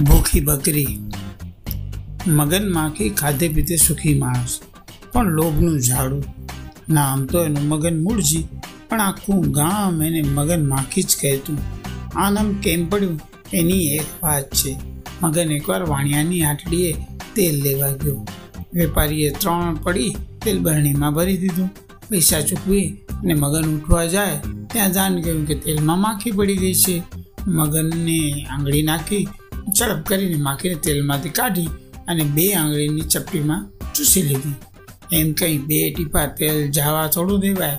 ભૂખી બકરી, મગન માખી ખાધે પીતે સુખી માણસ, પણ લોભનું ઝાડું. નામ તો એનું મગન મૂળજી, પણ આખું ગામ એને મગન માખી જ કહેતું. આ નામ કેમ પડ્યું? એની એક વાત છે. મગન એકવાર વાણિયાની આટડીએ તેલ લેવા ગયો. વેપારીએ ત્રણ પડી તેલ બરણીમાં ભરી દીધું. પૈસા ચૂકવી અને મગન ઉઠવા જાય, ત્યાં જાણ ગયું કે તેલમાં માખી પડી ગઈ છે. મગનને આંગળી નાખી ઝડપ કરીને માખીને તેલમાંથી કાઢી અને બે આંગળીની ચપટીમાં ચૂસી લીધી. એમ કંઈ બે ટીપા તેલ જાવા થોડું દેવાય.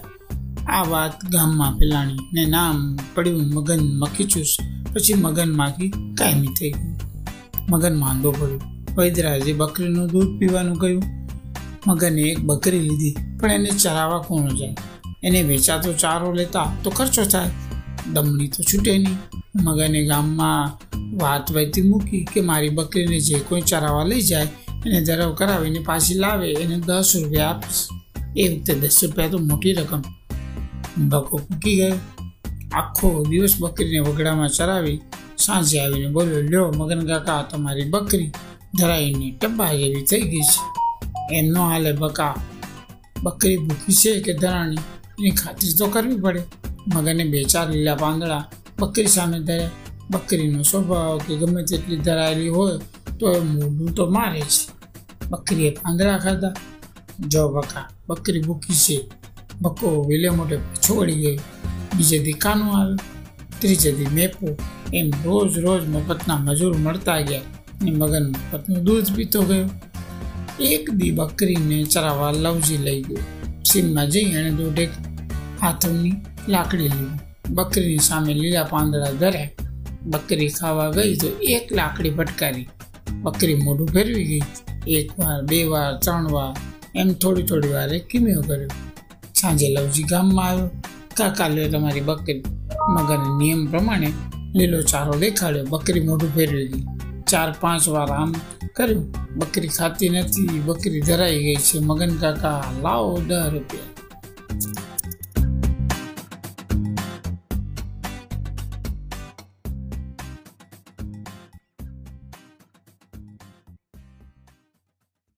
આ વાત ગામમાં ફેલાણી ને નામ પડ્યું મગન મખીચૂસ. પછી મગન માખી કાયમી થઈ ગયું. મગન માંદો પડ્યો. વૈદરાજે બકરીનું દૂધ પીવાનું કહ્યું. મગને એક બકરી લીધી, પણ એને ચરાવવા કોણ જાય? એને વેચાતો ચારો લેતા તો ખર્ચો થાય. દમણી તો છૂટે નહીં. મગને ગામમાં વાત વહેતી મૂકી કે મારી બકરીને જે કોઈ ચરાવવા લઈ જાય, એને ધરાવ કરાવીને પાછી લાવે, એને દસ રૂપિયા આપીશ. એ વખતે દસ રૂપિયા તો મોટી રકમ. બકો ફૂકી ગયો. આખો દિવસ બકરીને વગડામાં ચરાવી સાંજે આવીને બોલ્યો, લ્યો, મગન કાકા તમારી બકરી. ધરાઈને ટબ્બા જેવી થઈ ગઈ છે. એમનો હાલે બકા, બકરી ભૂખી છે કે ધરાણી? એની ખાતરી તો કરવી પડે. મગને બે ચાર લીલા પાંદડા, બકરી સામે ધર્યા બકરીનો સ્વભાવ કે ગમે તેટલી ધરાયેલી હોય, તો એ મોઢું તો મારે છે. બકરીએ પાંદડા ખાધા. જો બકા, બકરી ભૂકી છે. બકો વેલે મોટે પાછો વળી ગયો બીજે દી કાનું ત્રીજે દી મેપો. એમ રોજ રોજ મફતના મજૂર મળતા ગયા અને મગન મફતનું દૂધ પીતો ગયો. એક દી બકરીને ચરાવવા લવજી લઈ ગયો. સીમમાં જઈ એણે દોઢેક હાથની લાકડી લીધી. બકરીની સામે લીલા પાંદડા ધર્યા બકરી ખાવા ગઈ તો એક લાકડી ફટકારી બકરી મોઢું ફેરવી ગઈ. એક વાર, બે વાર, ત્રણ વાર, એમ થોડી થોડી વારે કિમ્યો કર્યો. સાંજે લવજી ગામમાં આવ્યો. કાકા લ્યો તમારી બકરી. મગન નિયમ પ્રમાણે લીલો ચારો દેખાડ્યો. બકરી મોઢું ફેરવી ગઈ. ચાર, પાંચ વાર આમ કર્યું. બકરી ખાતી નથી. બકરી ધરાઈ ગઈ છે. મગન કાકા, લાવો દસ રૂપિયા.